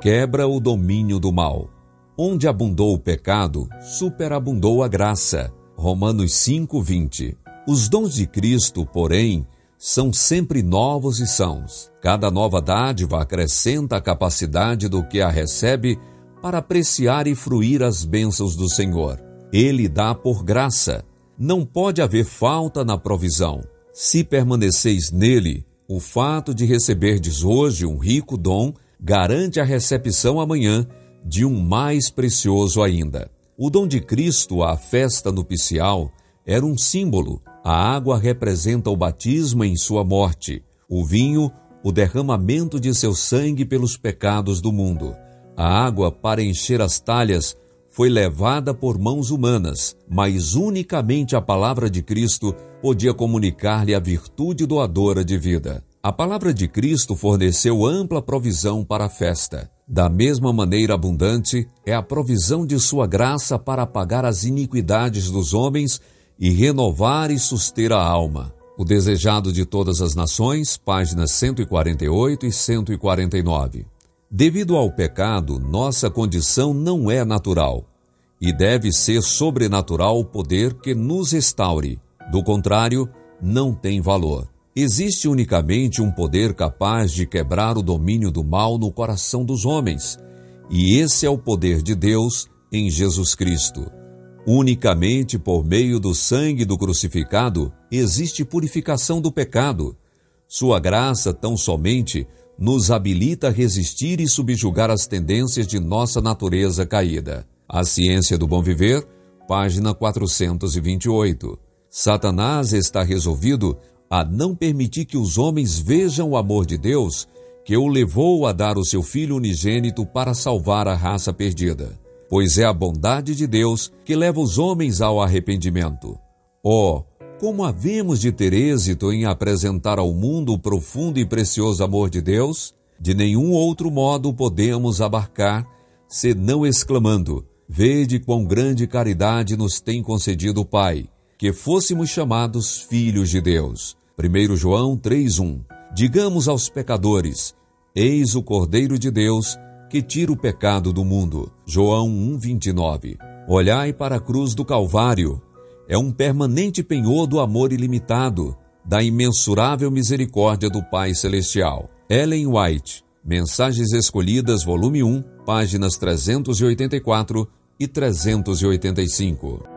quebra o domínio do mal. Onde abundou o pecado, superabundou a graça. Romanos 5:20. Os dons de Cristo, porém, são sempre novos e sãos. Cada nova dádiva acrescenta a capacidade do que a recebe para apreciar e fruir as bênçãos do Senhor. Ele dá por graça. Não pode haver falta na provisão. Se permaneceis nele, o fato de receberdes hoje um rico dom garante a recepção amanhã de um mais precioso ainda. O dom de Cristo à festa nupcial era um símbolo. A água representa o batismo em sua morte, o vinho, o derramamento de seu sangue pelos pecados do mundo. A água para encher as talhas foi levada por mãos humanas, mas unicamente a palavra de Cristo podia comunicar-lhe a virtude doadora de vida. A palavra de Cristo forneceu ampla provisão para a festa. Da mesma maneira abundante é a provisão de sua graça para apagar as iniquidades dos homens e renovar e suster a alma. O Desejado de Todas as Nações, páginas 148 e 149. Devido ao pecado, nossa condição não é natural e deve ser sobrenatural o poder que nos restaure. Do contrário, não tem valor. Existe unicamente um poder capaz de quebrar o domínio do mal no coração dos homens, e esse é o poder de Deus em Jesus Cristo. Unicamente por meio do sangue do crucificado existe purificação do pecado. Sua graça tão somente nos habilita a resistir e subjugar as tendências de nossa natureza caída. A Ciência do Bom Viver, página 428. Satanás está resolvido a não permitir que os homens vejam o amor de Deus que o levou a dar o seu Filho unigênito para salvar a raça perdida. Pois é a bondade de Deus que leva os homens ao arrependimento. Oh, como havemos de ter êxito em apresentar ao mundo o profundo e precioso amor de Deus? De nenhum outro modo podemos abarcar, senão exclamando: Vede quão grande caridade nos tem concedido o Pai, que fôssemos chamados filhos de Deus. 1 João 3,1 Digamos aos pecadores: Eis o Cordeiro de Deus que tira o pecado do mundo. João 1,29 Olhai para a cruz do Calvário é um permanente penhor do amor ilimitado, da imensurável misericórdia do Pai Celestial. Ellen White, Mensagens Escolhidas, volume 1, páginas 384 e 385.